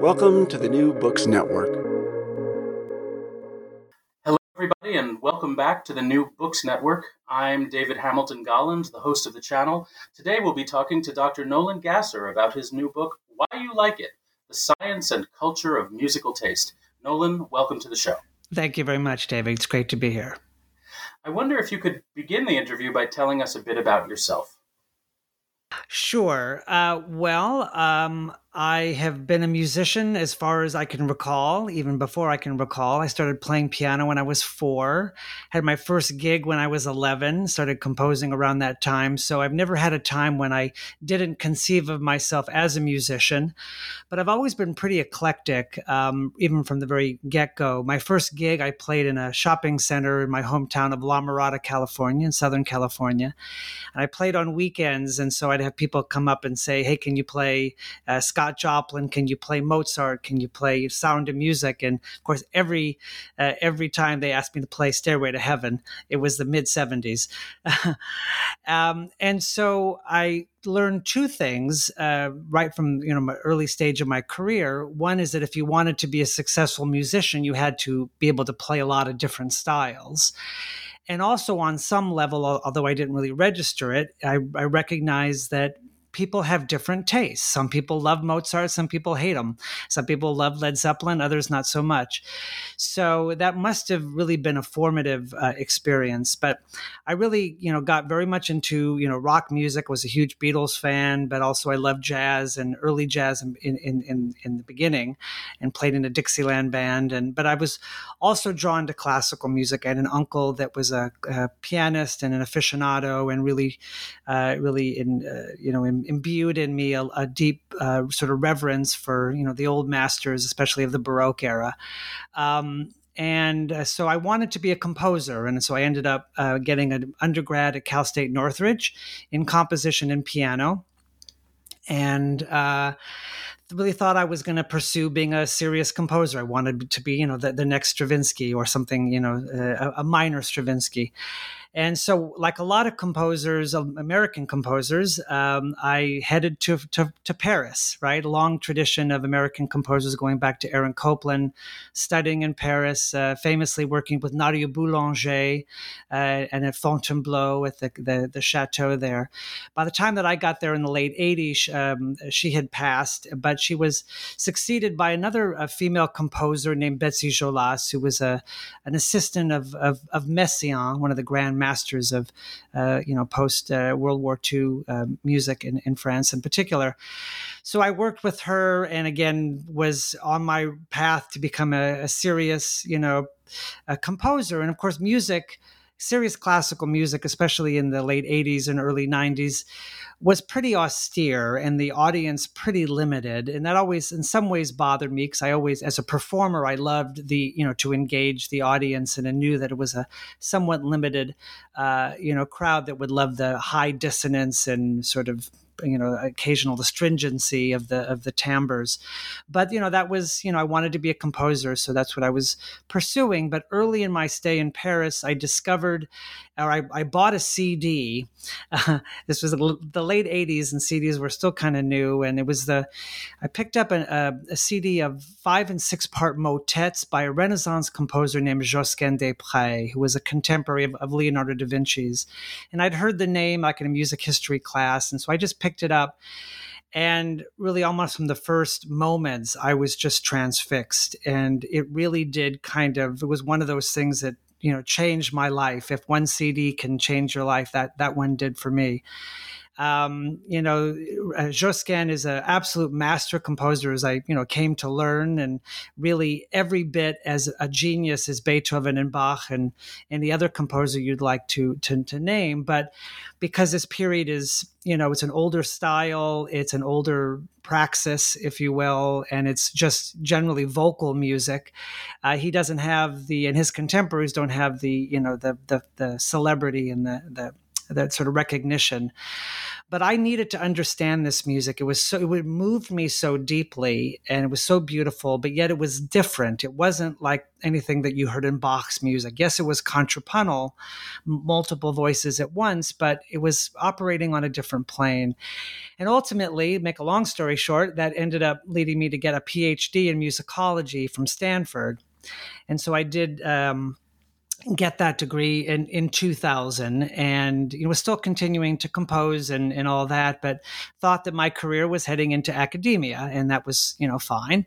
Welcome to the New Books Network. Hello, everybody, and welcome back to the New Books Network. I'm David Hamilton Golland, the host of the channel. Today we'll be talking to Dr. Nolan Gasser about his new book, Why You Like It The Science and Culture of Musical Taste. Nolan, welcome to the show. Thank you very much, David. It's great to be here. I wonder if you could begin the interview by telling us a bit about yourself. Sure. Uh, well, um, I have been a musician as far as I can recall, even before I can recall. I started playing piano when I was four, had my first gig when I was 11, started composing around that time. So I've never had a time when I didn't conceive of myself as a musician, but I've always been pretty eclectic, um, even from the very get go. My first gig, I played in a shopping center in my hometown of La Mirada, California, in Southern California. And I played on weekends. And so I'd have people come up and say, Hey, can you play uh, Scott? Scott Joplin? Can you play Mozart? Can you play Sound of Music? And of course, every uh, every time they asked me to play Stairway to Heaven, it was the mid '70s, um, and so I learned two things uh, right from you know my early stage of my career. One is that if you wanted to be a successful musician, you had to be able to play a lot of different styles and also on some level although i didn't really register it i, I recognize that people have different tastes. Some people love Mozart, some people hate him. Some people love Led Zeppelin, others not so much. So that must have really been a formative uh, experience. But I really, you know, got very much into, you know, rock music, was a huge Beatles fan, but also I loved jazz and early jazz in, in, in, in the beginning and played in a Dixieland band. And, but I was also drawn to classical music. I had an uncle that was a, a pianist and an aficionado and really, uh, really in, uh, you know, in, imbued in me a, a deep uh, sort of reverence for you know the old masters, especially of the Baroque era. Um, and uh, so I wanted to be a composer, and so I ended up uh, getting an undergrad at Cal State Northridge in composition and piano, and uh, really thought I was going to pursue being a serious composer. I wanted to be, you know, the, the next Stravinsky or something, you know, uh, a, a minor Stravinsky. And so, like a lot of composers, um, American composers, um, I headed to, to, to, Paris, right? A long tradition of American composers going back to Aaron Copland, studying in Paris, uh, famously working with Nadia Boulanger uh, and at Fontainebleau at the, the, the, chateau there. By the time that I got there in the late 80s, um, she had passed, but she was succeeded by another uh, female composer named Betsy Jolas, who was a, an assistant of, of, of Messiaen, one of the grand masters of, uh, you know, post uh, World War II uh, music in, in France in particular. So I worked with her, and again was on my path to become a, a serious, you know, a composer. And of course, music serious classical music, especially in the late 80s and early 90s, was pretty austere and the audience pretty limited. And that always, in some ways, bothered me because I always, as a performer, I loved the, you know, to engage the audience and I knew that it was a somewhat limited, uh, you know, crowd that would love the high dissonance and sort of you know occasional astringency of the of the timbres. But you know that was you know i wanted to be a composer so that's what i was pursuing. But early in my stay in paris i discovered or i, I bought a cd uh, this was the late 80s and cds were still kind of new and it was the i picked up an, a, a, cd of five and six part motets by a renaissance composer named josquin des prez who was a contemporary of, of leonardo da vinci's. And i'd heard the name like in a music history class and so i just picked it up. And really almost from the first moments i was just transfixed. And it really did kind of it was one of those things that you know changed my life. If one cd can change your life that that one did for me um, you know, uh, Josquin is an absolute master composer, as I you know came to learn, and really every bit as a genius as Beethoven and Bach and any other composer you'd like to to, to name. But because this period is you know it's an older style, it's an older praxis, if you will, and it's just generally vocal music. Uh, he doesn't have the, and his contemporaries don't have the, you know, the the, the celebrity and the the that sort of recognition. But I needed to understand this music. It was so it moved me so deeply, and it was so beautiful. But yet it was different. It wasn't like anything that you heard in Bach's music. Yes, it was contrapuntal, multiple voices at once, but it was operating on a different plane. And ultimately, make a long story short, that ended up leading me to get a PhD in musicology from Stanford. And so I did. Um, get that degree in, in 2000 and you know, was still continuing to compose and, and all that, but thought that my career was heading into academia and that was, you know, fine.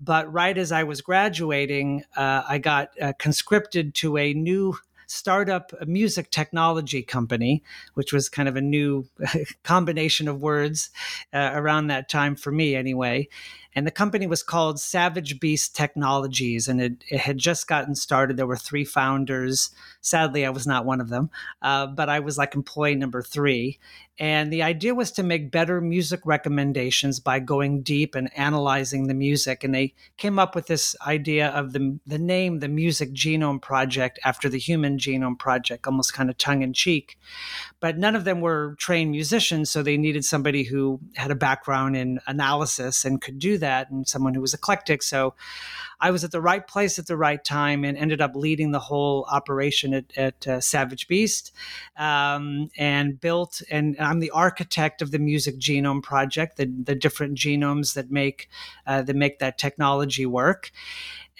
But right as I was graduating, uh, I got uh, conscripted to a new startup music technology company, which was kind of a new combination of words uh, around that time for me anyway. And the company was called Savage Beast Technologies, and it, it had just gotten started. There were three founders. Sadly, I was not one of them, uh, but I was like employee number three. And the idea was to make better music recommendations by going deep and analyzing the music. And they came up with this idea of the, the name, the Music Genome Project, after the Human Genome Project, almost kind of tongue in cheek. But none of them were trained musicians, so they needed somebody who had a background in analysis and could do that, and someone who was eclectic. So I was at the right place at the right time and ended up leading the whole operation at, at uh, Savage Beast um, and built, and I'm the architect of the Music Genome Project, the, the different genomes that make, uh, that make that technology work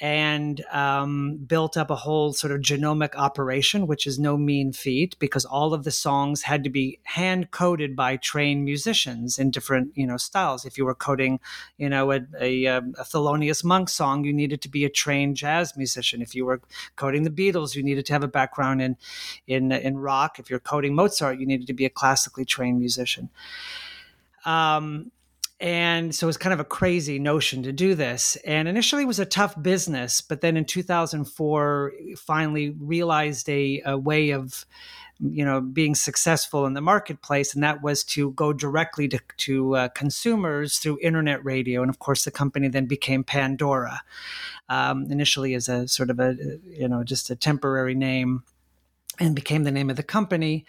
and um, built up a whole sort of genomic operation, which is no mean feat because all of the songs had to be hand coded by trained musicians in different, you know, styles. If you were coding, you know, a, a, um, a Thelonious Monk song, you needed to be a trained jazz musician. If you were coding the Beatles, you needed to have a background in in in rock. If you're coding Mozart, you needed to be a classically trained musician. Um, and so it was kind of a crazy notion to do this. And initially it was a tough business, but then in 2004, finally realized a, a way of, you know, being successful in the marketplace. And that was to go directly to, to uh, consumers through internet radio. And of course, the company then became Pandora, um, initially as a sort of a, you know, just a temporary name and became the name of the company.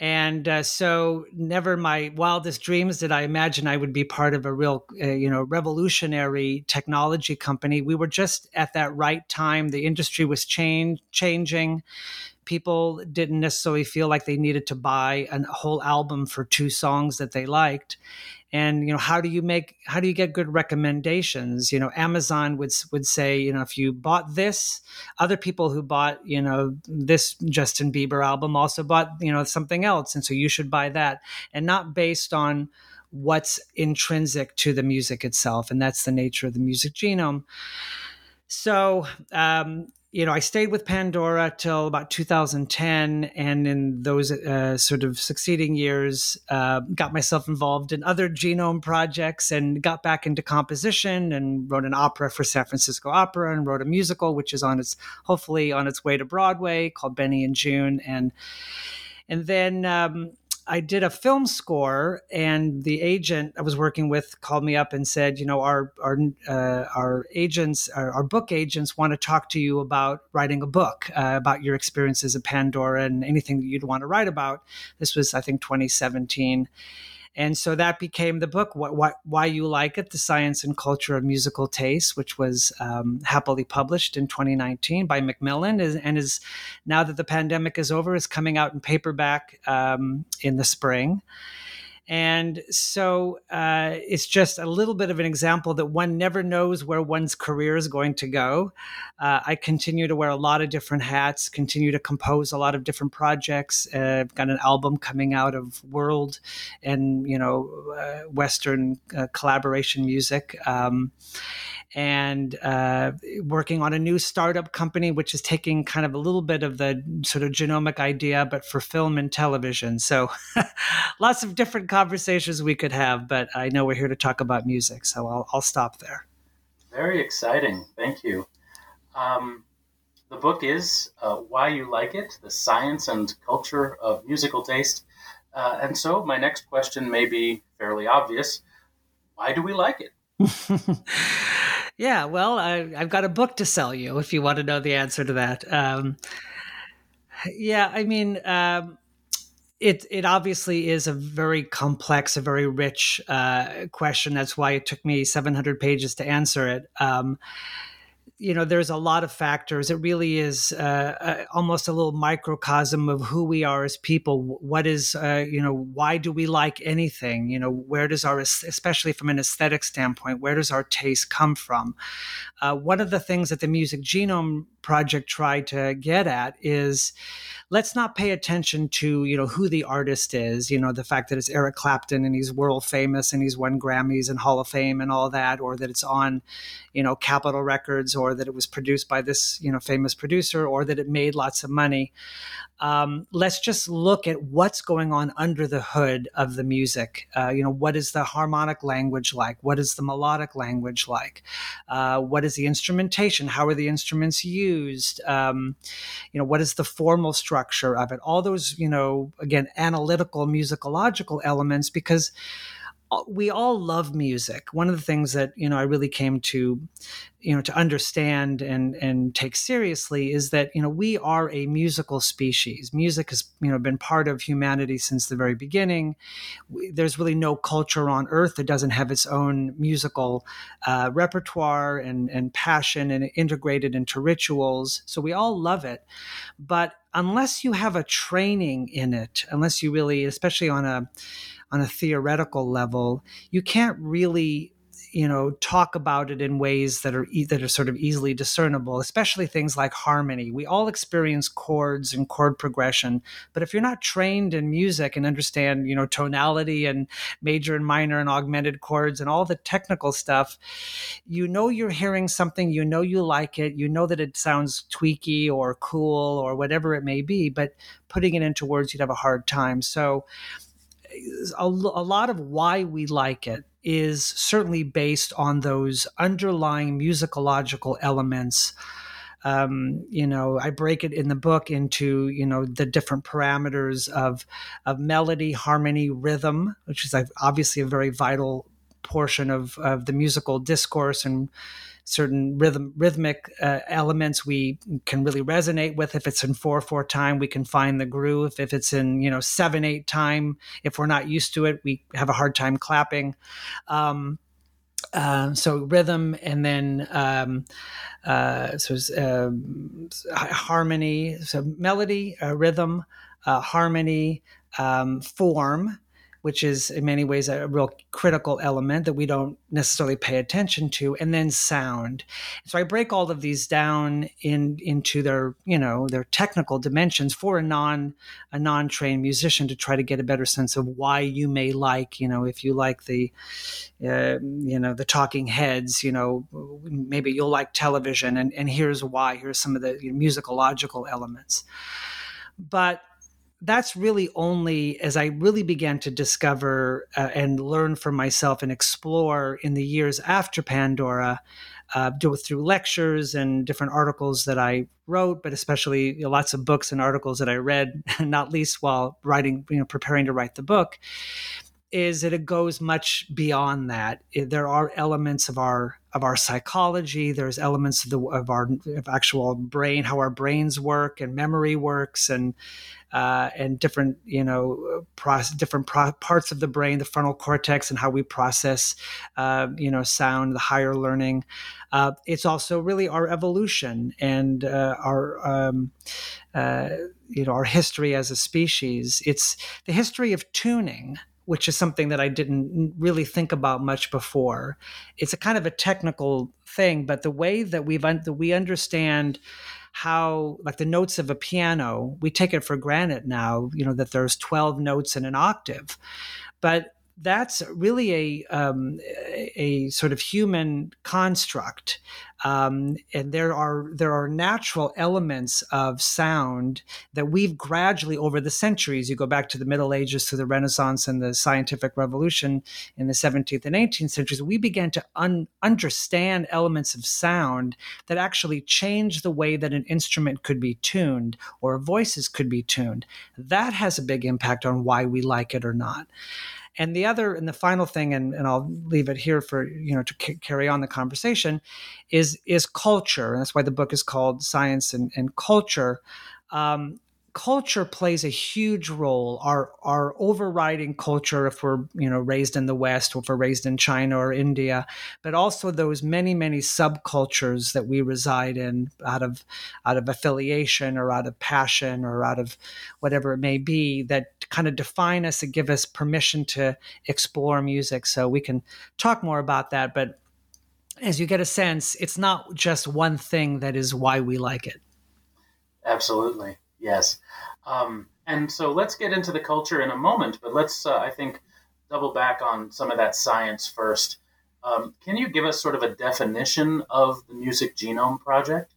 And uh, so, never my wildest dreams did I imagine I would be part of a real, uh, you know, revolutionary technology company. We were just at that right time. The industry was change, changing people didn't necessarily feel like they needed to buy a whole album for two songs that they liked. And you know how do you make how do you get good recommendations? You know amazon would would say you know if you bought this other people who bought you know this justin bieber album also bought you know something else and so you should buy that. And not based on what's intrinsic to the music itself and that's the nature of the music genome. So um, you know, I stayed with Pandora till about 2010, and in those uh, sort of succeeding years, uh, got myself involved in other genome projects and got back into composition and wrote an opera for San Francisco Opera and wrote a musical, which is on its hopefully on its way to Broadway called Benny and Joon, and and then um, I did a film score, and the agent I was working with called me up and said, you know, our our uh, our agents, our, our, book agents, want to talk to you about writing a book uh, about your experiences at Pandora and anything that you'd want to write about. This was, I think, 2017. And so that became the book what, what, why you like it the science and culture of musical taste which was um, happily published in 2019 by macmillan and is now that the pandemic is over is coming out in paperback um, in the spring and so uh, it's just a little bit of an example that one never knows where one's career is going to go. Uh, I continue to wear a lot of different hats, continue to compose a lot of different projects. Uh, I've got an album coming out of world and, you know, uh, Western uh, collaboration music. Um, and uh, working on a new startup company, which is taking kind of a little bit of the sort of genomic idea, but for film and television. So lots of different conversations we could have, but I know we're here to talk about music, so I'll, I'll stop there. Very exciting. Thank you. Um, the book is uh, Why You Like It The Science and Culture of Musical Taste. Uh, and so, my next question may be fairly obvious Why do we like it? Yeah, well, I, have got a book to sell you if you want to know the answer to that. Um, yeah, I mean, um, it it obviously is a very complex, a very rich uh, question. That's why it took me 700 pages to answer it. Um, you know there's a lot of factors. It really is uh, uh, almost a little microcosm of who we are as people. What is uh, you know why do we like anything? You know where does our especially from an aesthetic standpoint where does our taste come from? Uh, one of the things that the music genome project tried to get at is let's not pay attention to you know who the artist is. You know the fact that it's eric clapton and he's world famous and he's won grammys and hall of fame and all that or that it's on you know capitol records or that it was produced by this you know famous producer or that it made lots of money um, let's just look at what's going on under the hood of the music. Uh, you know, what is the harmonic language like? What is the melodic language like? Uh, what is the instrumentation? How are the instruments used? Um, you know, what is the formal structure of it? All those, you know, again, analytical, musicological elements, because we all love music. One of the things that you know I really came to, you know, to understand and and take seriously is that you know we are a musical species. Music has you know been part of humanity since the very beginning. We, there's really no culture on earth that doesn't have its own musical uh, repertoire and and passion and integrated into rituals. So we all love it, but unless you have a training in it, unless you really, especially on a on a theoretical level, you can't really you know talk about it in ways that are that are sort of easily discernible especially things like harmony. We all experience chords and chord progression but if you're not trained in music and understand you know tonality and major and minor and augmented chords and all the technical stuff you know you're hearing something you know you like it you know that it sounds tweaky or cool or whatever it may be but putting it into words you'd have a hard time. So a, a lot of why we like it is certainly based on those underlying musicological elements. Um, you know, I break it in the book into you know the different parameters of of melody, harmony, rhythm, which is obviously a very vital portion of of the musical discourse and certain rhythm rhythmic uh, elements we can really resonate with. If it's in four four time, we can find the groove. If it's in you know seven eight time, if we're not used to it, we have a hard time clapping. Um, uh, so rhythm and then um, uh, so um, harmony, so melody, uh, rhythm, uh, harmony, um, form, which is in many ways a real critical element that we don't necessarily pay attention to, and then sound. So I break all of these down in into their you know their technical dimensions for a non a non trained musician to try to get a better sense of why you may like you know if you like the uh, you know the Talking Heads, you know maybe you'll like television, and and here's why. Here's some of the you know, musicological elements, but that's really only as I really began to discover uh, and learn for myself and explore in the years after Pandora, uh, through lectures and different articles that I wrote, but especially you know, lots of books and articles that I read, not least while writing, you know, preparing to write the book, is that it goes much beyond that. There are elements of our of our psychology. There's elements of the of our of actual brain, how our brains work, and memory works, and uh, and different you know process, different pro- parts of the brain, the frontal cortex, and how we process uh, you know sound, the higher learning. Uh, it's also really our evolution and uh, our um, uh, you know our history as a species. It's the history of tuning which is something that I didn't really think about much before. It's a kind of a technical thing, but the way that we've un- that we understand how like the notes of a piano we take it for granted now you know that there's 12 notes in an octave but that's really a um, a sort of human construct, um, and there are there are natural elements of sound that we've gradually over the centuries. You go back to the Middle Ages, to the Renaissance, and the Scientific Revolution in the 17th and 18th centuries. We began to un- understand elements of sound that actually change the way that an instrument could be tuned or voices could be tuned. That has a big impact on why we like it or not. And the other and the final thing, and, and I'll leave it here for you know to c- carry on the conversation, is is culture, and that's why the book is called Science and, and Culture. Um, culture plays a huge role. Our our overriding culture if we're you know raised in the west or if we're raised in china or india but also those many many subcultures that we reside in out of out of affiliation or out of passion or out of whatever it may be that kind of define us and give us permission to explore music. So we can talk more about that but as you get a sense it's not just one thing that is why we like it. Absolutely Yes. Um, and so let's get into the culture in a moment, but let's, uh, I think, double back on some of that science first. Um, can you give us sort of a definition of the Music Genome Project?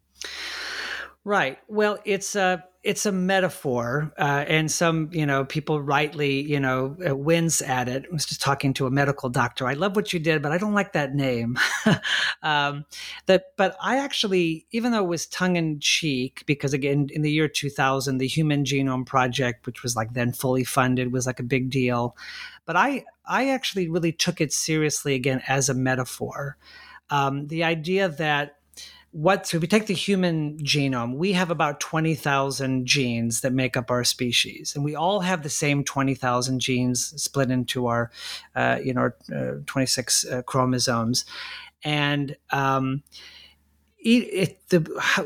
Right. Well, it's a it's a metaphor, uh, and some you know people rightly you know uh, wince at it. I was just talking to a medical doctor. I love what you did, but I don't like that name. um, that, but I actually, even though it was tongue in cheek, because again, in the year 2000, the Human Genome Project, which was like then fully funded, was like a big deal. But I I actually really took it seriously again as a metaphor. Um, the idea that what so if we take the human genome we have about 20,000 genes that make up our species and we all have the same 20,000 genes split into our uh, you know uh, 26 uh, chromosomes. And um, it, the,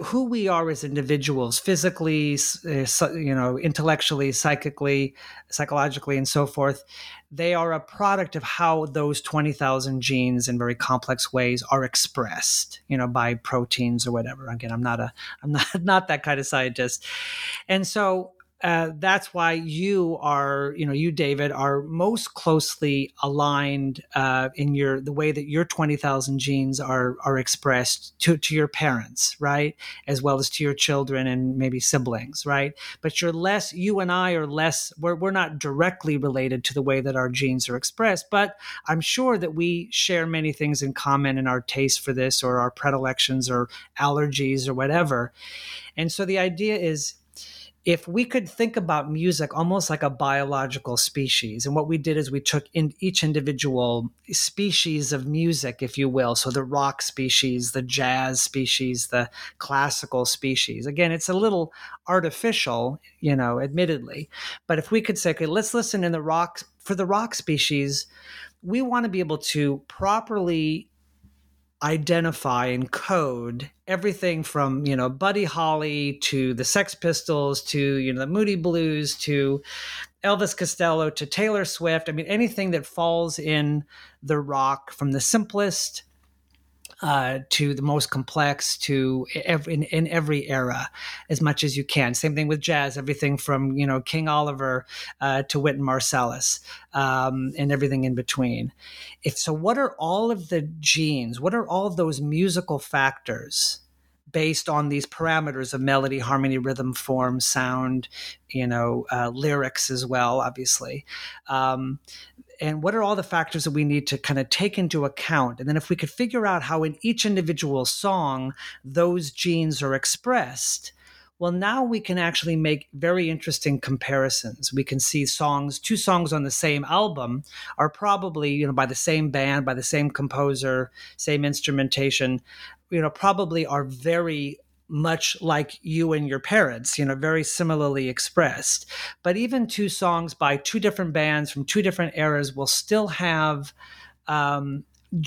who we are as individuals, physically, uh, you know, intellectually, psychically, psychologically, and so forth, they are a product of how those twenty thousand genes, in very complex ways, are expressed, you know, by proteins or whatever. Again, I'm not a, I'm not not that kind of scientist, and so uh, that's why you are, you know, you David are most closely aligned uh, in your the way that your twenty thousand genes are are expressed to to your parents, right, as well as to your children and maybe siblings, right. But you're less. You and I are less. We're we're not directly related to the way that our genes are expressed, but I'm sure that we share many things in common in our taste for this or our predilections or allergies or whatever. And so the idea is if we could think about music almost like a biological species and what we did is we took in each individual species of music if you will so the rock species the jazz species the classical species. Again it's a little artificial you know admittedly but if we could say okay let's listen in the rock for the rock species we want to be able to properly identify and code everything from you know buddy holly to the sex pistols to you know the moody blues to elvis costello to taylor swift. I mean anything that falls in the rock from the simplest uh, to the most complex to every, in, in, every era as much as you can. Same thing with jazz, everything from you know King Oliver uh, to Wynton Marsalis um, and everything in between. If so, what are all of the genes? What are all of those musical factors? based on these parameters of melody, harmony, rhythm, form, sound, you know, uh, lyrics as well, obviously. Um, and what are all the factors that we need to kind of take into account and then if we could figure out how in each individual song those genes are expressed Well, now we can actually make very interesting comparisons. We can see songs, two songs on the same album are probably, you know, by the same band, by the same composer, same instrumentation, you know, probably are very much like you and your parents, you know, very similarly expressed. But even two songs by two different bands from two different eras will still have um,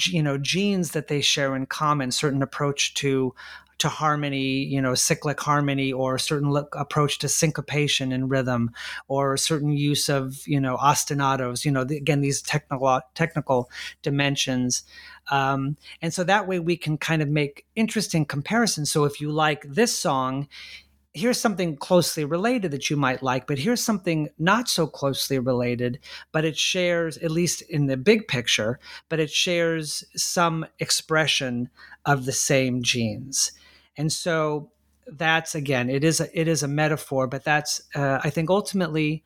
you know genes that they share in common certain approach to to harmony, you know, cyclic harmony, or a certain look, approach to syncopation and rhythm, or a certain use of, you know, ostinatos. You know, the, again, these technical technical dimensions, um, and so that way we can kind of make interesting comparisons. So if you like this song, here's something closely related that you might like, but here's something not so closely related, but it shares, at least in the big picture, but it shares some expression of the same genes. And so that's again, it is a, it is a metaphor, but that's uh, I think ultimately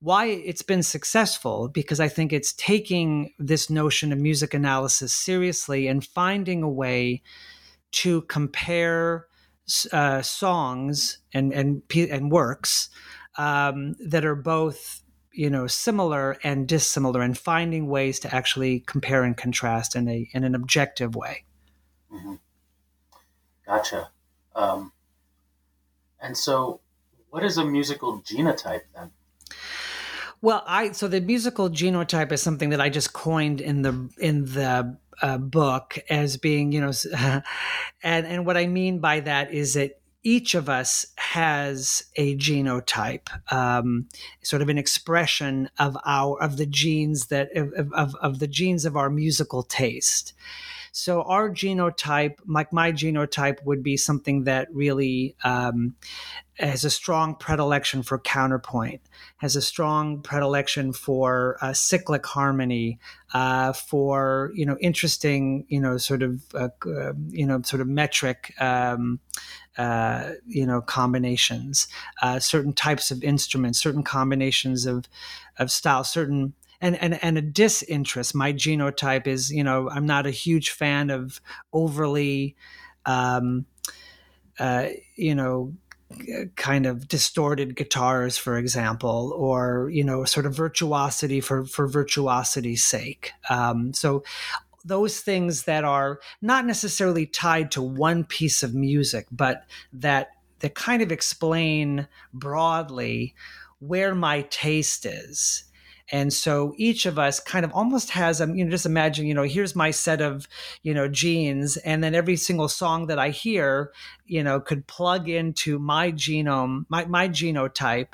why it's been successful because I think it's taking this notion of music analysis seriously and finding a way to compare uh, songs and and and works um, that are both you know similar and dissimilar, and finding ways to actually compare and contrast in a in an objective way. Mm-hmm. Gotcha. Um, and so, what is a musical genotype then? Well, I so the musical genotype is something that I just coined in the in the uh, book as being, you know, and and what I mean by that is that each of us has a genotype, um, sort of an expression of our of the genes that of, of, of the genes of our musical taste. So our genotype, like my genotype, would be something that really um, has a strong predilection for counterpoint, has a strong predilection for uh, cyclic harmony, uh, for you know interesting you know sort of uh, um, you know sort of metric. Um, uh, you know combinations, uh, certain types of instruments, certain combinations of of styles, certain and and and a disinterest. My genotype is, you know, I'm not a huge fan of overly, um, uh, you know, kind of distorted guitars, for example, or you know, sort of virtuosity for for virtuosity's sake. Um, so those things that are not necessarily tied to one piece of music, but that that kind of explain broadly where my taste is and so each of us kind of almost has, um, you know, just imagine, you know, here's my set of, you know, genes. And then every single song that I hear, you know, could plug into my genome, my, my genotype.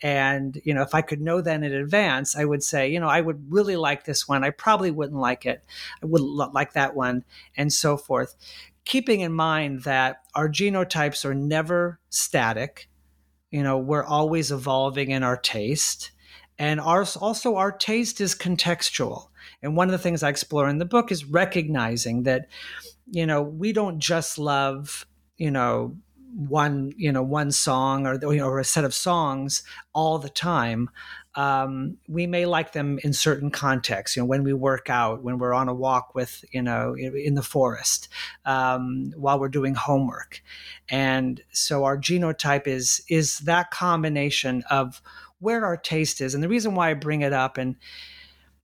And, you know, if I could know that in advance, I would say, you know, I would really like this one. I probably wouldn't like it. I wouldn't like that one and so forth. Keeping in mind that our genotypes are never static. You know, we're always evolving in our taste and ours also our taste is contextual. And one of the things I explore in the book is recognizing that, you know, we don't just love, you know, one you know one song or, or a set of songs all the time um, we may like them in certain contexts you know when we work out when we're on a walk with you know in the forest um, while we're doing homework and so our genotype is is that combination of where our taste is. And the reason why I bring it up and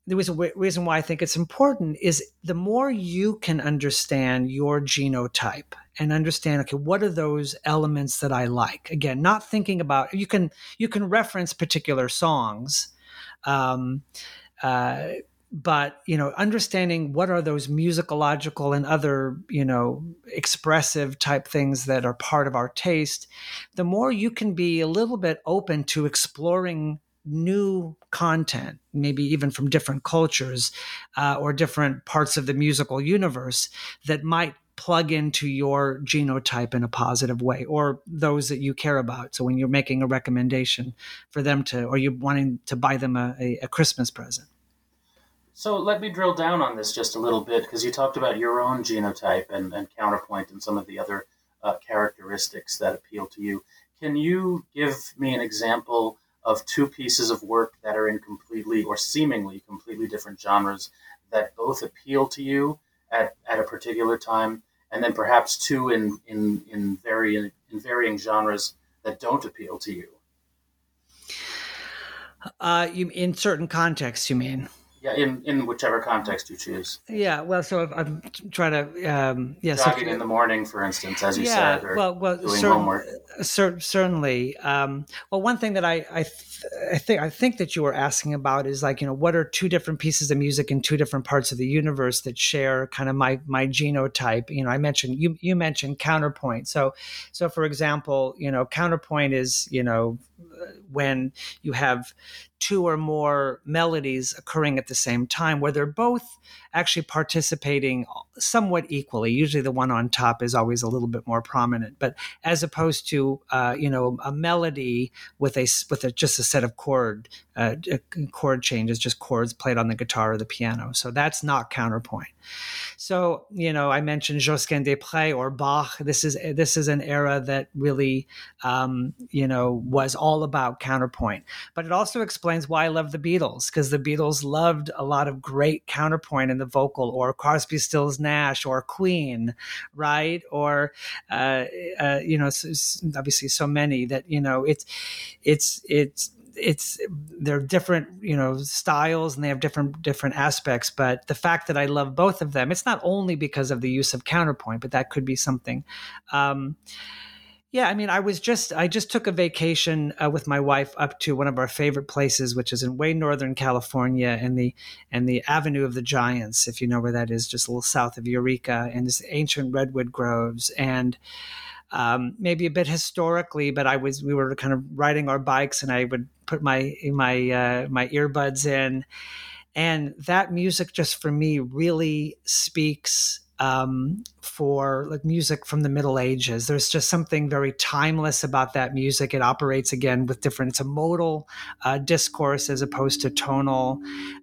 the reason why I think it's important is the more you can understand your genotype and understand, okay, what are those elements that I like? Again, not thinking about you can you can reference particular songs, um, uh, but you know understanding what are those musicological and other you know expressive type things that are part of our taste the more you can be a little bit open to exploring new content maybe even from different cultures uh, or different parts of the musical universe that might plug into your genotype in a positive way or those that you care about. So when you're making a recommendation for them to or you're wanting to buy them a, a, a christmas present so let me drill down on this just a little bit because you talked about your own genotype and, and counterpoint and some of the other uh, characteristics that appeal to you. Can you give me an example of two pieces of work that are in completely or seemingly completely different genres that both appeal to you at, at a particular time, and then perhaps two in, in, in, varying, in varying genres that don't appeal to you? Uh, you in certain contexts, you mean? Yeah, in, in whichever context you choose. Yeah, well, so I'm trying to, um, yeah, jogging so, in the morning, for instance, as you yeah, said, or well, well, doing certain, homework. cer- certainly. Um, well, one thing that I, I, I think, I think that you were asking about is like, you know, what are two different pieces of music in two different parts of the universe that share kind of my my genotype? You know, I mentioned you you mentioned counterpoint. So, so for example, you know, counterpoint is you know when you have two or more melodies occurring at the same time where they're both actually participating somewhat equally usually the one on top is always a little bit more prominent but as opposed to uh, you know a melody with a with a, just a set of chord uh, chord changes just chords played on the guitar or the piano. So that's not counterpoint. So you know i mentioned josquin des près or bach. This is this is an era that really um, you know was all about counterpoint. But it also explains why i love the beatles because the beatles loved a lot of great counterpoint in the vocal or crosby stills nash or queen right? Or uh, uh, you know obviously so many that you know it's it's it's it's they're different you know styles and they have different different aspects but the fact that i love both of them it's not only because of the use of counterpoint but that could be something. Um, yeah, I mean, I was just I just took a vacation uh, with my wife up to one of our favorite places, which is in way northern California, and the and the Avenue of the Giants, if you know where that is, just a little south of Eureka, and this ancient redwood groves, and um, maybe a bit historically, but I was we were kind of riding our bikes, and I would put my my uh, my earbuds in, and that music just for me really speaks um, for like music from the Middle Ages. There's just something very timeless about that music. It operates again with different. It's a modal uh, discourse as opposed to tonal,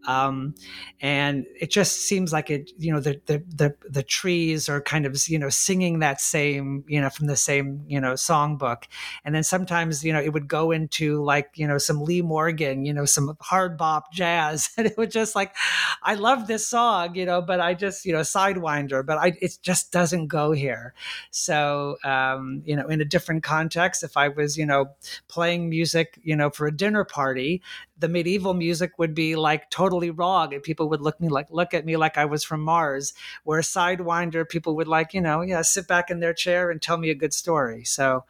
um, and it just seems like it. You know, the, the the the trees are kind of you know singing that same you know from the same you know songbook, and then sometimes you know it would go into like you know some Lee Morgan, you know some hard bop jazz, and it would just like, I love this song, you know, but I just you know sidewinder but I, it just doesn't go here. So, um, you know, in a different context, if I was, you know, playing music, you know, for a dinner party, the medieval music would be like totally wrong, and people would look me like look at me like I was from Mars. Where Sidewinder, people would like, you know, yeah, sit back in their chair and tell me a good story. So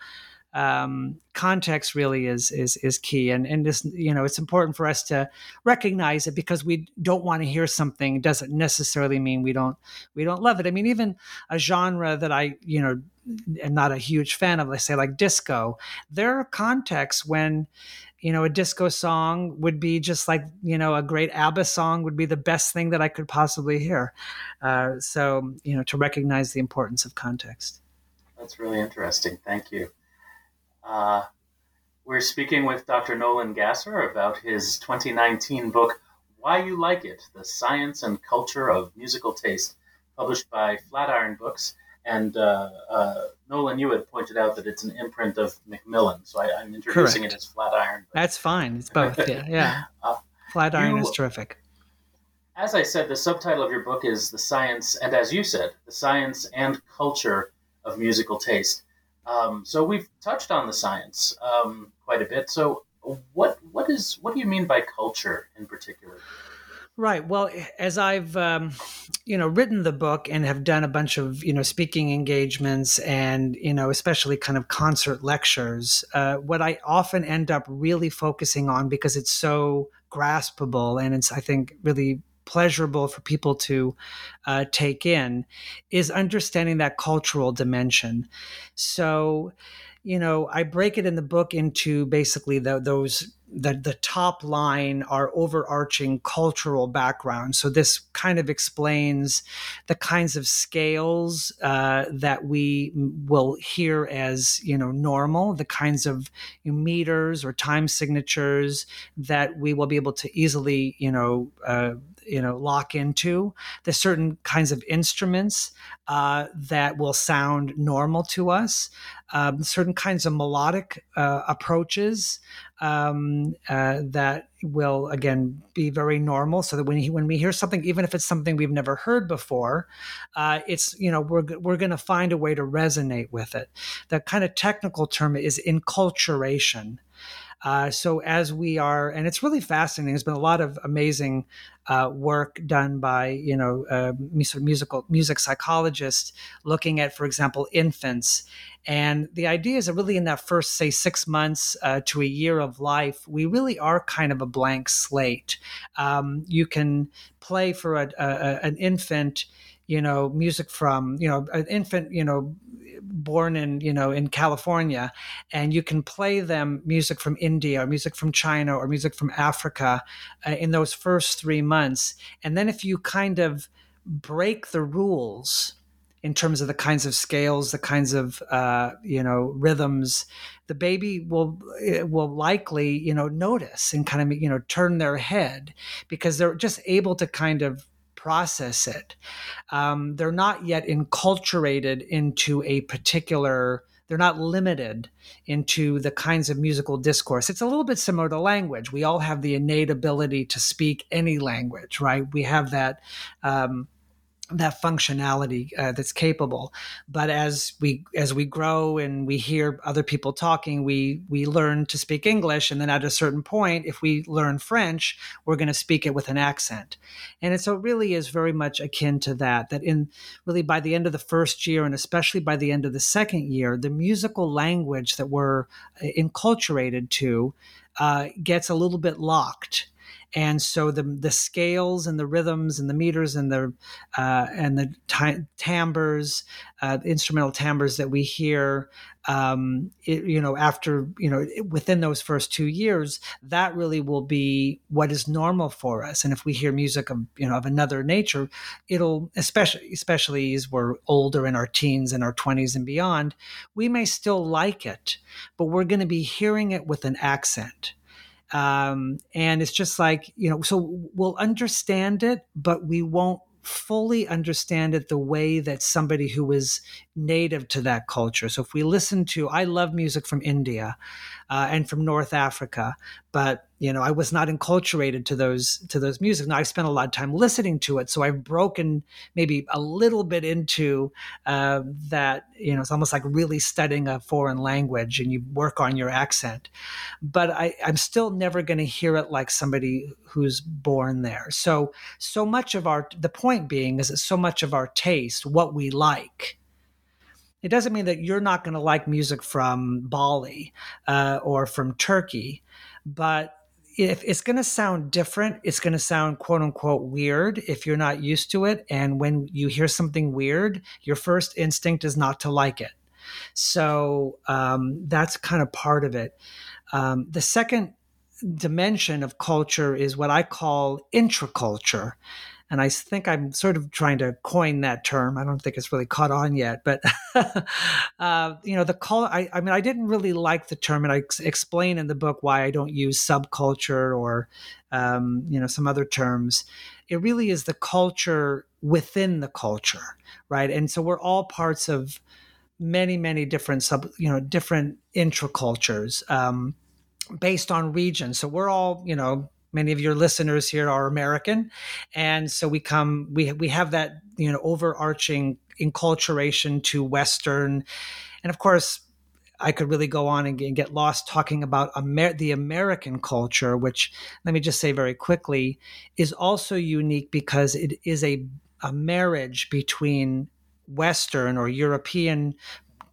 um, context really is is is key, and and this you know it's important for us to recognize it because we don't want to hear something doesn't necessarily mean we don't we don't love it. I mean, even a genre that I you know am not a huge fan of, let's say like disco, there are contexts when you know, a disco song would be just like, you know, a great ABBA song would be the best thing that I could possibly hear. Uh, so, you know, to recognize the importance of context. That's really interesting. Thank you. Uh, we're speaking with Dr. Nolan Gasser about his 2019 book, Why You Like It The Science and Culture of Musical Taste, published by Flatiron Books. And uh, uh, Nolan, you had pointed out that it's an imprint of Macmillan, so I, am introducing Correct. it as Flatiron. But... That's fine. It's both. Yeah, yeah. Uh, Flatiron you, is terrific. As I said, the subtitle of your book is The Science, and as you said, The Science and Culture of Musical Taste. Um, so we've touched on the science um, quite a bit. So what what is what do you mean by culture in particular? Right. Well, as I've um, you know written the book and have done a bunch of you know speaking engagements and you know especially kind of concert lectures, uh, what I often end up really focusing on because it's so graspable and it's I think really pleasurable for people to uh, take in is understanding that cultural dimension. So, you know, I break it in the book into basically the, those the the top line are overarching cultural background. So this kind of explains the kinds of scales uh, that we will hear as you know normal, the kinds of meters or time signatures that we will be able to easily you know. Uh, you know lock into there's certain kinds of instruments uh, that will sound normal to us um, certain kinds of melodic uh, approaches um, uh, that will again be very normal. So that when he, when we hear something even if it's something we've never heard before uh, it's you know we're, we're going to find a way to resonate with it. The kind of technical term is enculturation uh, so as we are, and it's really fascinating. There's been a lot of amazing uh, work done by you know uh, musical music psychologists looking at, for example, infants. And the idea is that really in that first, say, six months uh, to a year of life, we really are kind of a blank slate. Um, you can play for a, a, an infant you know music from you know an infant you know born in you know in California, and you can play them music from India or music from China or music from Africa uh, in those first three months, and then if you kind of break the rules in terms of the kinds of scales, the kinds of uh, you know rhythms, the baby will will likely you know notice and kind of you know turn their head because they're just able to kind of process it. Um, they're not yet enculturated into a particular they're not limited into the kinds of musical discourse. It's a little bit similar to language. We all have the innate ability to speak any language, right? We have that um, that functionality uh, that's capable. But as we as we grow and we hear other people talking we we learn to speak english and then at a certain point if we learn french we're going to speak it with an accent. And it so it really is very much akin to that that in really by the end of the first year and especially by the end of the second year the musical language that we're uh, enculturated to uh, gets a little bit locked and so the the scales and the rhythms and the meters and the uh, and the t- timbres, uh, instrumental timbres that we hear, um, it, you know, after you know within those first two years, that really will be what is normal for us. And if we hear music of you know of another nature, it'll especially especially as we're older in our teens and our twenties and beyond, we may still like it, but we're going to be hearing it with an accent um, and it's just like you know so we'll understand it but we won't fully understand it the way that somebody who is native to that culture. So if we listen to, I love music from India uh, and from North Africa, but you know I was not enculturated to those to those music. Now I've spent a lot of time listening to it, so I've broken maybe a little bit into uh, that. You know, it's almost like really studying a foreign language, and you work on your accent. But I, I'm still never going to hear it like somebody who's born there. So so much of our the point being is that so much of our taste, what we like it doesn't mean that you're not going to like music from Bali uh, or from Turkey, but if it's going to sound different, it's going to sound quote unquote weird if you're not used to it. And when you hear something weird, your first instinct is not to like it. So um, that's kind of part of it. Um, the second dimension of culture is what I call intraculture and I think I'm sort of trying to coin that term. I don't think it's really caught on yet, but uh, you know, the call. I, I, mean, I didn't really like the term, and I ex- explain in the book why I don't use subculture or um, you know some other terms. It really is the culture within the culture, right? And so we're all parts of many, many different sub, you know, different intracultures. Um, based on region. So we're all, you know, many of your listeners here are American, and so we come we we have that you know overarching enculturation to Western, and of course. I could really go on and get lost talking about Amer- the American culture, which let me just say very quickly is also unique because it is a, a marriage between Western or European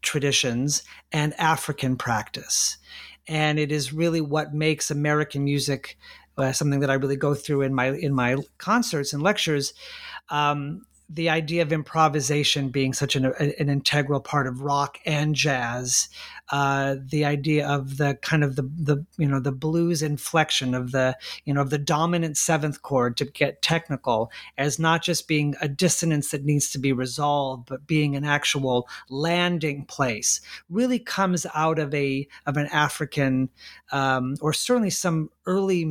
traditions and African practice. And it is really what makes American music uh, something that I really go through in my in my concerts and lectures. Um, the idea of improvisation being such an, an integral part of rock and jazz, uh, the idea of the kind of the the you know the blues inflection of the you know of the dominant seventh chord to get technical as not just being a dissonance that needs to be resolved, but being an actual landing place, really comes out of a of an African um, or certainly some early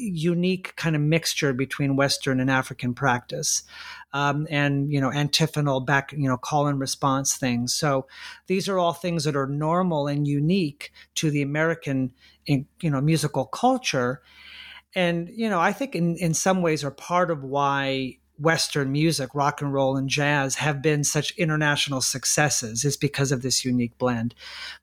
unique kind of mixture between Western and African practice. Um, and you know antiphonal back you know call and response things so these are all things that are normal and unique to the american you know musical culture and you know i think in in some ways are part of why Western music, rock and roll and jazz have been such international successes is because of this unique blend.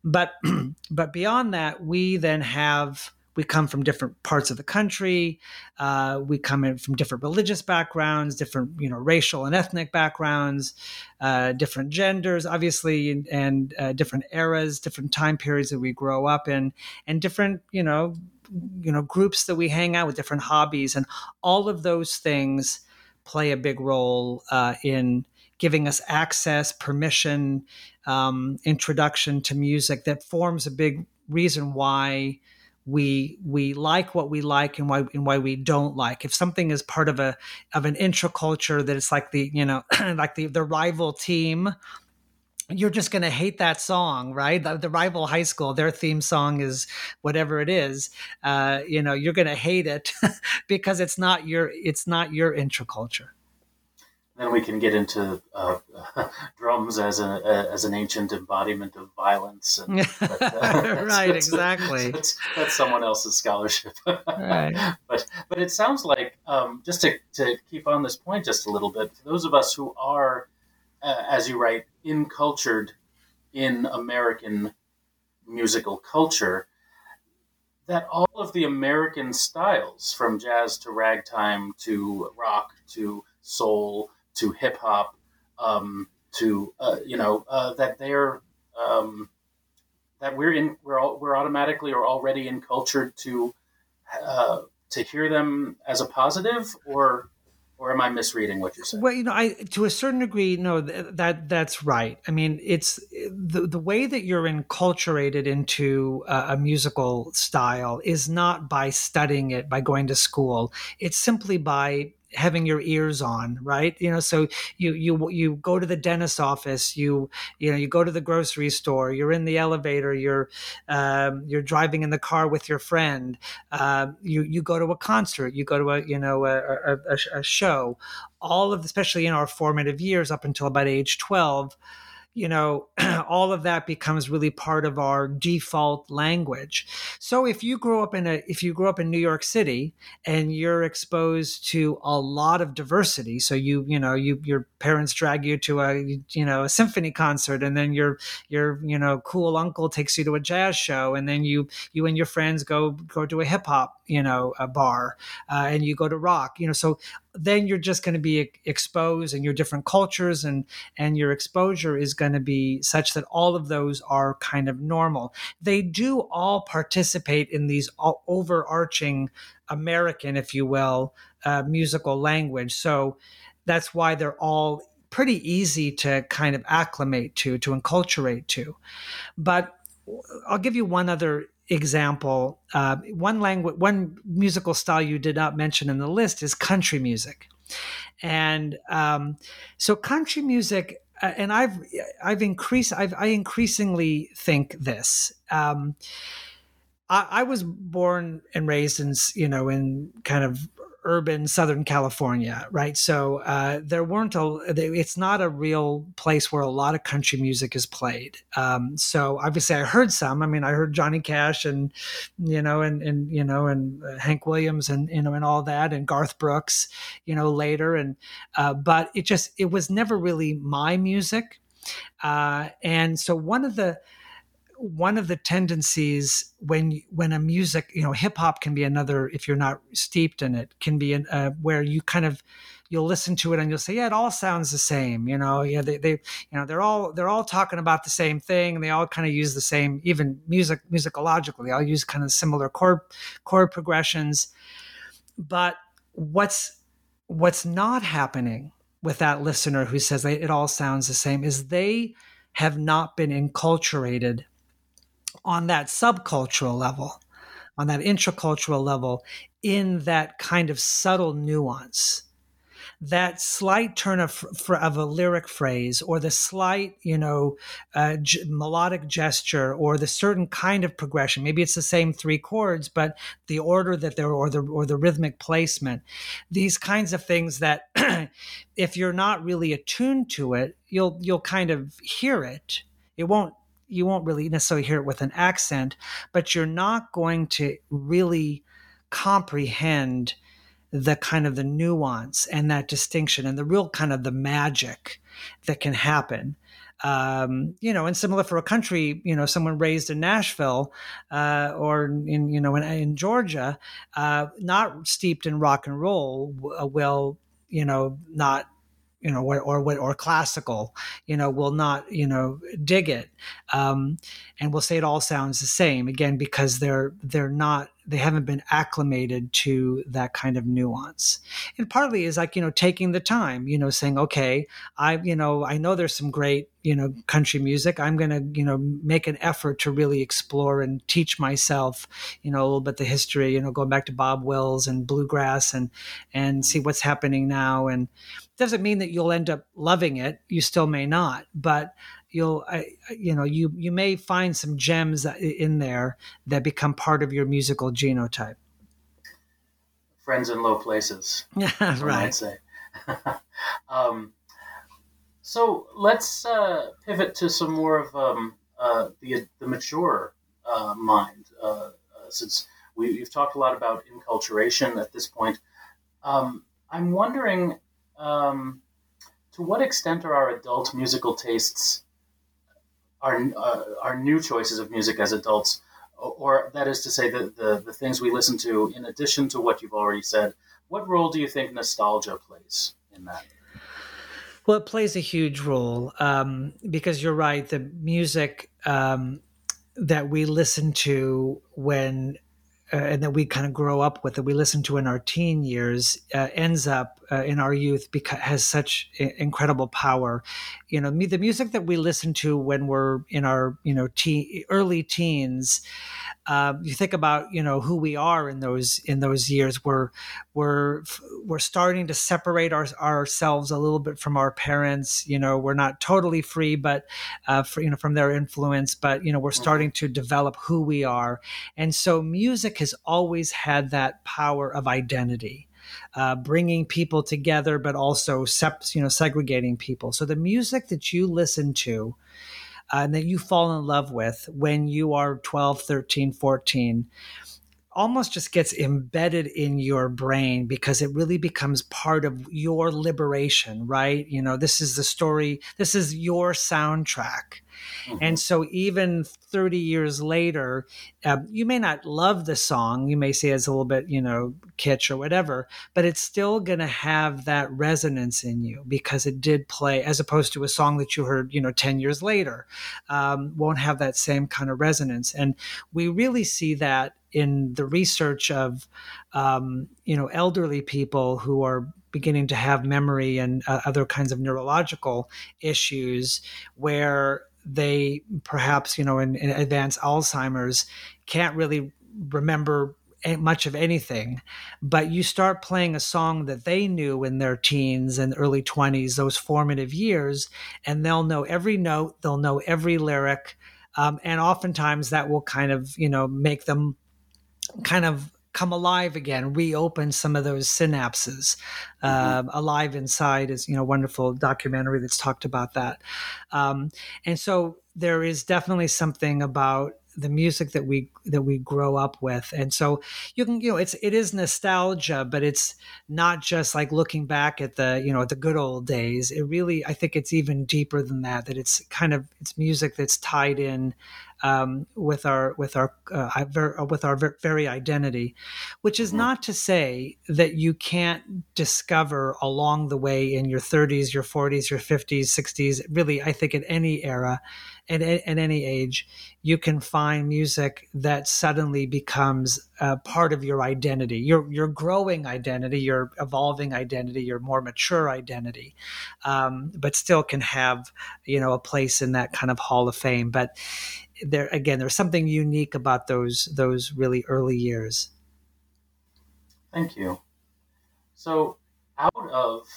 But but beyond that, we then have we come from different parts of the country. Uh, we come in from different religious backgrounds, different you know racial and ethnic backgrounds, uh, different genders, obviously, and, and uh, different eras, different time periods that we grow up in, and different you know you know groups that we hang out with, different hobbies, and all of those things play a big role uh, in giving us access, permission, um, introduction to music that forms a big reason why we we like what we like and why and why we don't like. If something is part of a of an intraculture that it's like the you know like the the rival team you're just going to hate that song, right? The, the, rival high school, their theme song is whatever it is. Uh, you know, you're going to hate it because it's not your it's not your intraculture. Then we can get into uh, drums as a, as an ancient embodiment of violence. And, but, uh, right, that's, exactly. That's, that's, someone else's scholarship. right. But but it sounds like um, just to to keep on this point just a little bit. For those of us who are uh, as you write, incultured in American musical culture, that all of the American styles, from jazz to ragtime to rock to soul to hip hop um, to uh, you know uh, that they're um, that we're in we're all, we're automatically or already encultured to uh, to hear them as a positive or or am I misreading what you're saying? Well, you know, I to a certain degree, no, that that's right. I mean, it's the the way that you're enculturated into a musical style is not by studying it, by going to school. It's simply by having your ears on right? You know so you you you go to the dentist office you you know you go to the grocery store you're in the elevator you're um, you're driving in the car with your friend uh, you you go to a concert you go to a you know a, a, a, a show. All of especially in our formative years up until about age 12 you know, all of that becomes really part of our default language. So if you grow up in a if you grow up in New York City and you're exposed to a lot of diversity, so you you know you your parents drag you to a you know a symphony concert and then your your you know cool uncle takes you to a jazz show and then you you and your friends go go to a hip hop you know a bar uh, and you go to rock you know so then you're just going to be exposed and your different cultures and and your exposure is going to be such that all of those are kind of normal. They do all participate in these overarching american if you will uh, musical language. So that's why they're all pretty easy to kind of acclimate to to enculturate to. But I'll give you one other example, uh, one language, one musical style you did not mention in the list is country music, and um, so country music. Uh, and I've I've increased I've, I increasingly think this. Um, I, I was born and raised in you know in kind of urban Southern California, right? So uh, there weren't a. It's not a real place where a lot of country music is played. Um, so obviously, I heard some. I mean, I heard Johnny Cash and you know, and and you know, and uh, Hank Williams and you know, and all that, and Garth Brooks, you know, later. And uh, but it just it was never really my music. Uh, and so one of the one of the tendencies when when a music you know hip hop can be another if you're not steeped in it can be an, uh, where you kind of you'll listen to it and you'll say yeah it all sounds the same you know? Yeah they, they you know they're all they're all talking about the same thing. And they all kind of use the same even music musicologically all use kind of similar chord chord progressions. But what's what's not happening with that listener who says it all sounds the same is they have not been enculturated on that subcultural level, on that intracultural level, in that kind of subtle nuance. that slight turn of, of a lyric phrase or the slight, you know, uh, g- melodic gesture or the certain kind of progression. Maybe it's the same three chords, but the order that they're or the or the rhythmic placement. These kinds of things that, if you're not really attuned to it, you'll you'll kind of hear it. It won't you won't really necessarily hear it with an accent, but you're not going to really comprehend the kind of the nuance and that distinction and the real kind of the magic that can happen. Um, you know, and similar for a country, you know, someone raised in Nashville uh, or in, you know, in, in Georgia, uh, not steeped in rock and roll, will, you know, not you know, or, or, or classical, you know, will not, you know, dig it, um, and will say it all sounds the same again because they're they're not they haven't been acclimated to that kind of nuance. And partly is like you know taking the time, you know, saying okay, I you know I know there's some great you know country music. I'm going to you know make an effort to really explore and teach myself, you know, a little bit the history, you know, going back to Bob Wills and bluegrass and and see what's happening now and doesn't mean that you'll end up loving it. You still may not, but you'll, you know, you you may find some gems in there that become part of your musical genotype. Friends in low places. Yeah, right. I'd say. um, so let's uh, pivot to some more of um, uh, the the mature uh, mind, uh, uh, since we, have talked a lot about enculturation at this point. Um, I'm wondering um, to what extent are our adult musical tastes our uh, our new choices of music as adults, or, that is to say, the, the the things we listen to in addition to what you've already said? What role do you think nostalgia plays in that? Well, it plays a huge role um, because you're right. The music um, that we listen to when uh, and that we kind of grow up with that we listen to in our teen years uh, ends up uh, in our youth because has such incredible power. You know the music that we listen to when we're in our you know teen, early teens uh, you think about you know who we are in those in those years. We're we're we're starting to separate our, ourselves a little bit from our parents. You know we're not totally free but uh, for, you know from their influence but you know we're mm-hmm. starting to develop who we are. And so music has always had that power of identity uh, bringing people together, but also sep- you know segregating people. So the music that you listen to uh, and that you fall in love with when you are 12, 13, 14 almost just gets embedded in your brain because it really becomes part of your liberation, right? You know, this is the story, this is your soundtrack. Mm-hmm. And so, even 30 years later, uh, you may not love the song. You may say it's a little bit, you know, kitsch or whatever, but it's still going to have that resonance in you because it did play, as opposed to a song that you heard, you know, 10 years later, um, won't have that same kind of resonance. And we really see that in the research of, um, you know, elderly people who are beginning to have memory and uh, other kinds of neurological issues where they perhaps you know in, in advanced alzheimer's can't really remember much of anything but you start playing a song that they knew in their teens and early 20s those formative years and they'll know every note they'll know every lyric um, and oftentimes that will kind of you know make them kind of come alive again, reopen some of those synapses. Mm-hmm. Uh, alive Inside is, you know, wonderful documentary that's talked about that. Um, and so there is definitely something about the music that we that we grow up with and so you can you know it's it is nostalgia but it's not just like looking back at the you know the good old days it really i think it's even deeper than that that it's kind of it's music that's tied in um, with our with our uh, with our very identity, which is mm-hmm. not to say that you can't discover along the way in your 30s, your 40s, your 50s, 60s. Really, I think at any era, at, at any age, you can find music that suddenly becomes uh, part of your identity, your your growing identity, your evolving identity, your more mature identity, um, but still can have you know a place in that kind of hall of fame. But there again, there's something unique about those those really early years. Thank you. So, out of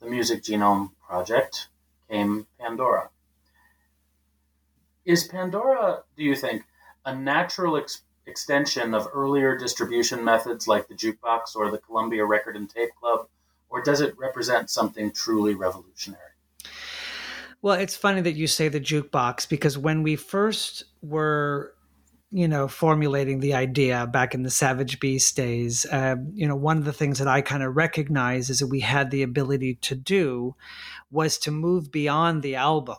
the Music Genome Project came Pandora. Is Pandora, do you think, a natural ex- extension of earlier distribution methods like the jukebox or the Columbia Record and Tape Club, or does it represent something truly revolutionary? Well, it's funny that you say the jukebox because when we first were you know, formulating the idea back in the Savage Beast days, uh, you know, one of the things that I kind of recognize is that we had the ability to do was to move beyond the album.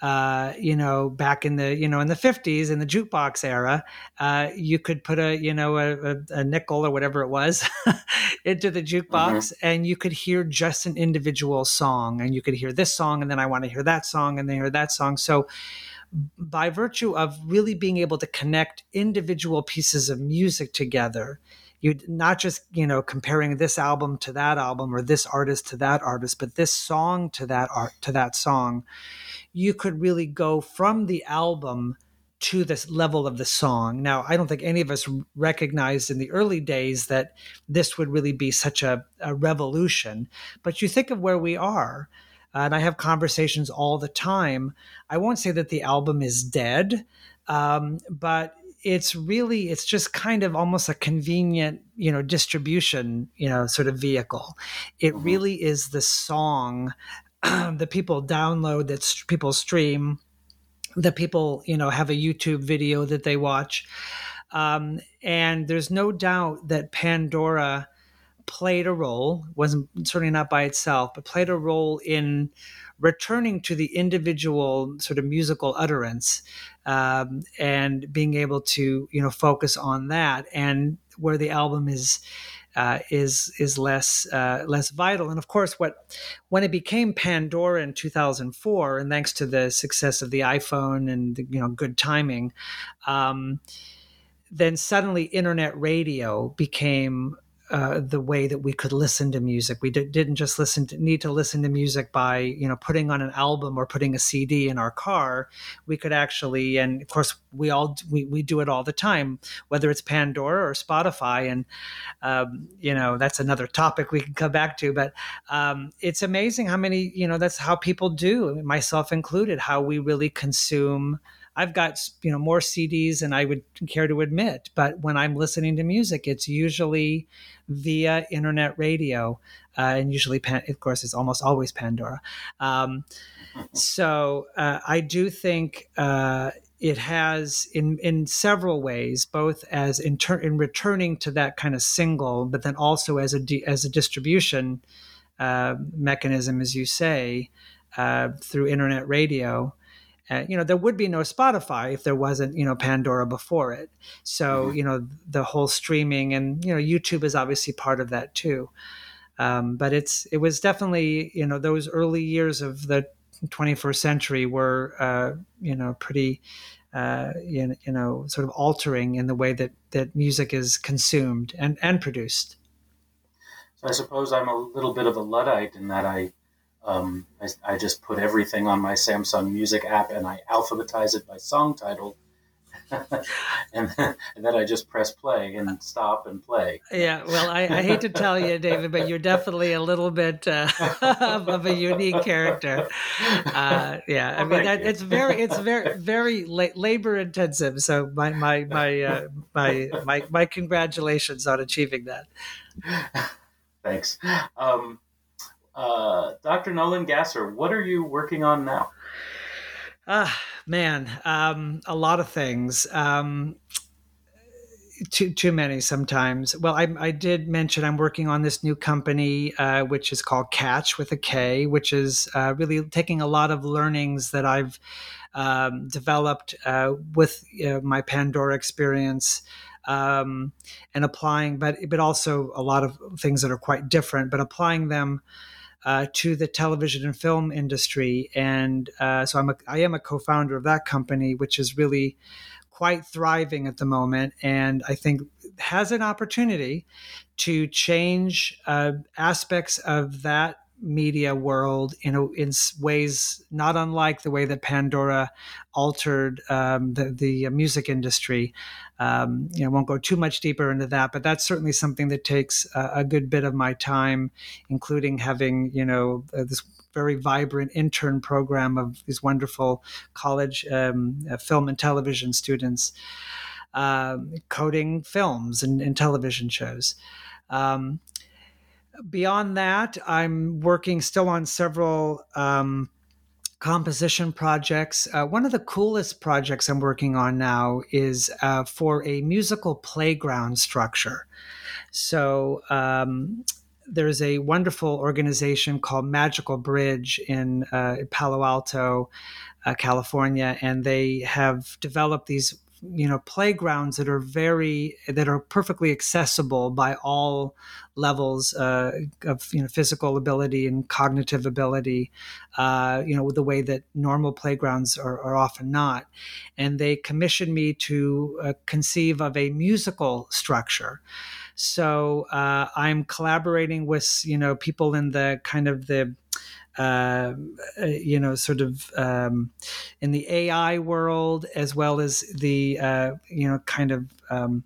Uh, you know, back in the you know in the fifties in the jukebox era, uh, you could put a you know a, a, nickel or whatever it was into the jukebox, mm-hmm. and you could hear just an individual song, and you could hear this song, and then I want to hear that song, and then hear that song. So by virtue of really being able to connect individual pieces of music together you not just you know comparing this album to that album or this artist to that artist but this song to that art to that song you could really go from the album to this level of the song. Now, I don't think any of us recognized in the early days that this would really be such a, a revolution. But you think of where we are and I have conversations all the time. I won't say that the album is dead, um, but it's really it's just kind of almost a convenient you know distribution you know sort of vehicle it mm-hmm. really is the song that people download that st- people stream that people you know have a youtube video that they watch. Um, and there's no doubt that pandora played a role, wasn't certainly not by itself, but played a role in returning to the individual sort of musical utterance um, and being able to you know focus on that. And where the album is uh, is is less uh, less vital. And of course, what when it became Pandora in 2004, and thanks to the success of the iPhone and the, you know good timing, um, then suddenly internet radio became uh, the way that we could listen to music. We did, not just listen to, need to listen to music by you know putting on an album or putting a CD in our car. We could actually, and of course, we all we, we do it all the time, whether it's Pandora or Spotify, and um, you know that's another topic we can come back to. But um, it's amazing how many you know that's how people do, myself included, how we really consume I've got you know more CDs than I would care to admit, but when I'm listening to music, it's usually via internet radio, uh, and usually, of course, it's almost always Pandora. Um, so uh, I do think uh, it has in in several ways, both as in, ter- in returning to that kind of single, but then also as a di- as a distribution uh, mechanism, as you say, uh, through internet radio. Uh, you know, there would be no Spotify if there wasn't, you know, Pandora before it. So, mm-hmm. you know, the whole streaming and, you know, YouTube is obviously part of that too. Um, but it's, it was definitely, you know, those early years of the 21st century were, uh, you know, pretty, uh, you, you know, sort of altering in the way that, that music is consumed and, and produced. So I suppose I'm a little bit of a Luddite in that I um, I, I, just put everything on my Samsung Music app and I alphabetize it by song title. and, then, and, then, I just press play and stop and play. Yeah, well, I, I hate to tell you, David, but you're definitely a little bit uh, of, a unique character. Uh, yeah, I mean, that, it's very, it's very, very la- labor intensive. So my my my uh, my my my congratulations on achieving that. Thanks. Um, uh, Dr. Nolan Gasser, what are you working on now? Ah, man, um, a lot of things. Um, too too many sometimes. Well, I, I did mention I'm working on this new company, uh, which is called Catch with a K, which is uh, really taking a lot of learnings that I've um, developed uh, with my Pandora experience. Um, and applying, but but also a lot of things that are quite different, but applying them uh, to the television and film industry. And uh, so I'm a, I am a co-founder of that company, which is really quite thriving at the moment, and I think has an opportunity to change uh, aspects of that media world in a, in ways not unlike the way that Pandora altered um, the the music industry. Um, you know, I won't go too much deeper into that, but that's certainly something that takes a, a good bit of my time, including having you know uh, this very vibrant intern program of these wonderful college um, uh, film and television students um, coding films and, and television shows. Um, beyond that, I'm working still on several um, composition projects. Uh, one of the coolest projects I'm working on now is uh, for a musical playground structure. So, um, there's a wonderful organization called Magical Bridge in uh, Palo Alto, uh, California, and they have developed these you know playgrounds that are very that are perfectly accessible by all levels uh, of you know physical ability and cognitive ability uh, you know the way that normal playgrounds are, are often not. And they commissioned me to uh, conceive of a musical structure. So uh, i'm collaborating with you know people in the kind of the uh, uh, you know, sort of um, in the AI world, as well as the, uh, you know, kind of, um,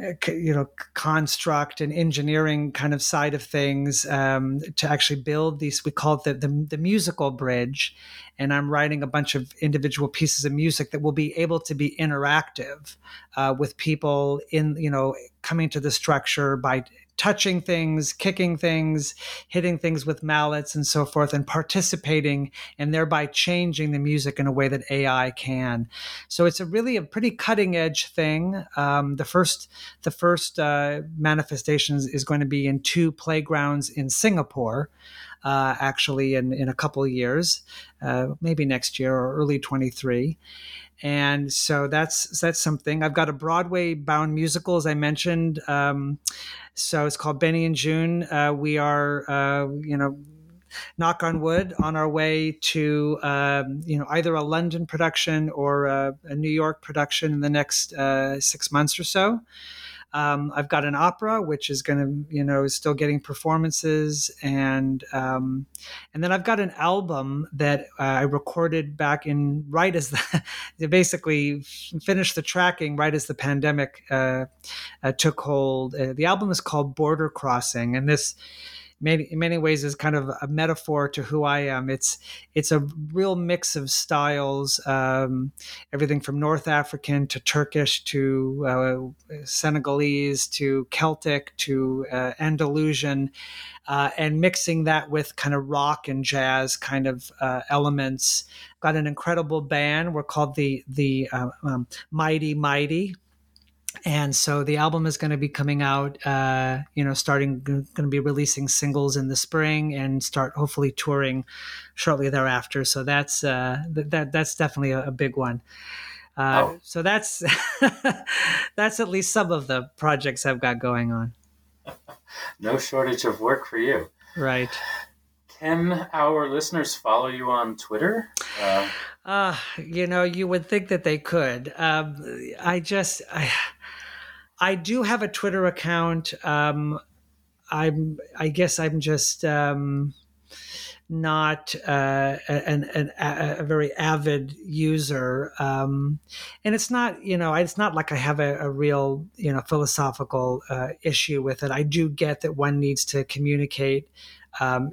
uh, you know, construct and engineering kind of side of things um, to actually build these. We call it the, the, the musical bridge, and I'm writing a bunch of individual pieces of music that will be able to be interactive uh, with people in, you know, coming to the structure by touching things, kicking things, hitting things with mallets and so forth, and participating and thereby changing the music in a way that AI can. So it's a really a pretty cutting edge thing. Um, the first the first uh, manifestations is going to be in two playgrounds in Singapore. Uh, actually, in, in a couple years, uh, maybe next year or early 23 and so that's that's something. I've got a Broadway bound musical, as I mentioned. Um, so it's called Benny and Joon. Uh, we are, uh, you know, knock on wood, on our way to um, you know either a London production or a, a New York production in the next uh, six months or so. Um, I've got an opera, which is going to, you know, is still getting performances, and um, and then I've got an album that uh, I recorded back in right as the basically finished the tracking right as the pandemic uh, uh, took hold. Uh, the album is called Border Crossing, and this many, in many ways is kind of a metaphor to who I am. It's it's a real mix of styles, um, everything from North African to Turkish to uh, Senegalese to Celtic to uh, Andalusian, uh, and mixing that with kind of rock and jazz kind of uh, elements. Got an incredible band. We're called the the uh, um, Mighty Mighty and so the album is going to be coming out uh, you know starting going to be releasing singles in the spring and start hopefully touring shortly thereafter. So that's uh, that that's definitely a, a big one. Uh, oh. so that's that's at least some of the projects i've got going on. No shortage of work for you. Right. Can our listeners follow you on twitter? Uh, uh you know you would think that they could. Um, i just I, I do have a Twitter account. Um, I'm, I guess I'm just um, not uh, an, an, a, very avid user, um, and it's not, you know, it's not like I have a, a real, you know, philosophical uh, issue with it. I do get that one needs to communicate. Um,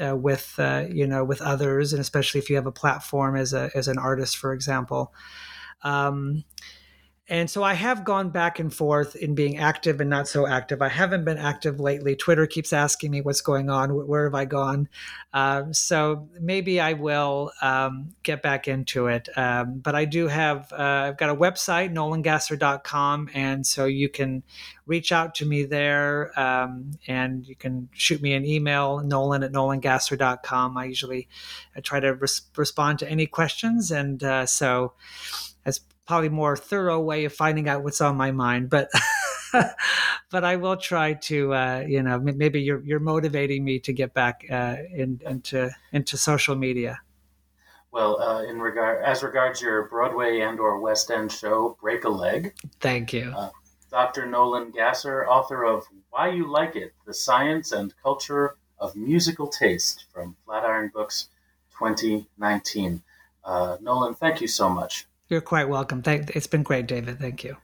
uh, with uh, you know with others, and especially if you have a platform as a as an artist, for example. Um, and so I have gone back and forth in being active and not so active. I haven't been active lately. Twitter keeps asking me what's going on. Where have I gone? Um, so maybe I will um, get back into it. Um, but I do have, uh, I've got a website, nolangasser.com. And so you can reach out to me there um, and you can shoot me an email, nolan at nolangasser.com. I usually I try to res- respond to any questions. And uh, so, as probably more thorough way of finding out what's on my mind, but but I will try to uh, you know maybe you're you're motivating me to get back uh, in, into into social media. Well, uh, in regard as regards your Broadway and or West End show, Break a Leg. Thank you, uh, Dr. Nolan Gasser, author of Why You Like It: The Science and Culture of Musical Taste from Flatiron Books 2019. Uh, Nolan, thank you so much. You're quite welcome. Thank, it's been great, David. Thank you.